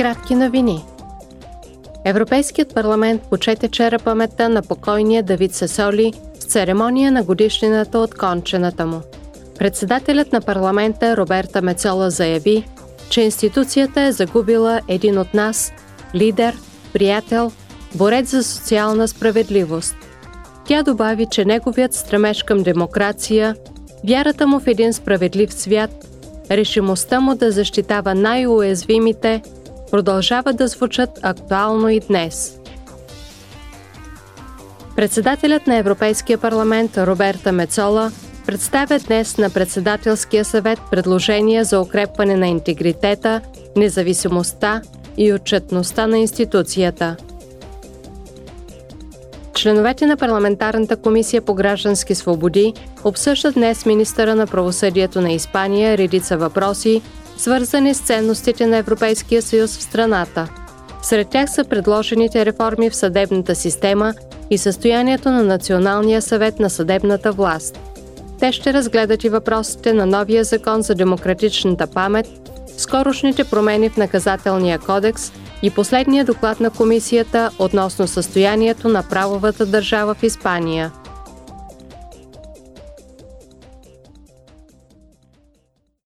Кратки новини. Европейският парламент почете вчера паметта на покойния Давид Сесоли с церемония на годишнината от кончената му. Председателят на парламента Роберта Мецола заяви, че институцията е загубила един от нас, лидер, приятел, борец за социална справедливост. Тя добави, че неговият стремеж към демокрация, вярата му в един справедлив свят, решимостта му да защитава най-уязвимите – продължават да звучат актуално и днес. Председателят на Европейския парламент Роберта Мецола представя днес на Председателския съвет предложения за укрепване на интегритета, независимостта и отчетността на институцията. Членовете на Парламентарната комисия по граждански свободи обсъждат днес министъра на правосъдието на Испания редица въпроси, свързани с ценностите на Европейския съюз в страната. Сред тях са предложените реформи в съдебната система и състоянието на Националния съвет на съдебната власт. Те ще разгледат и въпросите на новия закон за демократичната памет, скорошните промени в наказателния кодекс и последния доклад на комисията относно състоянието на правовата държава в Испания –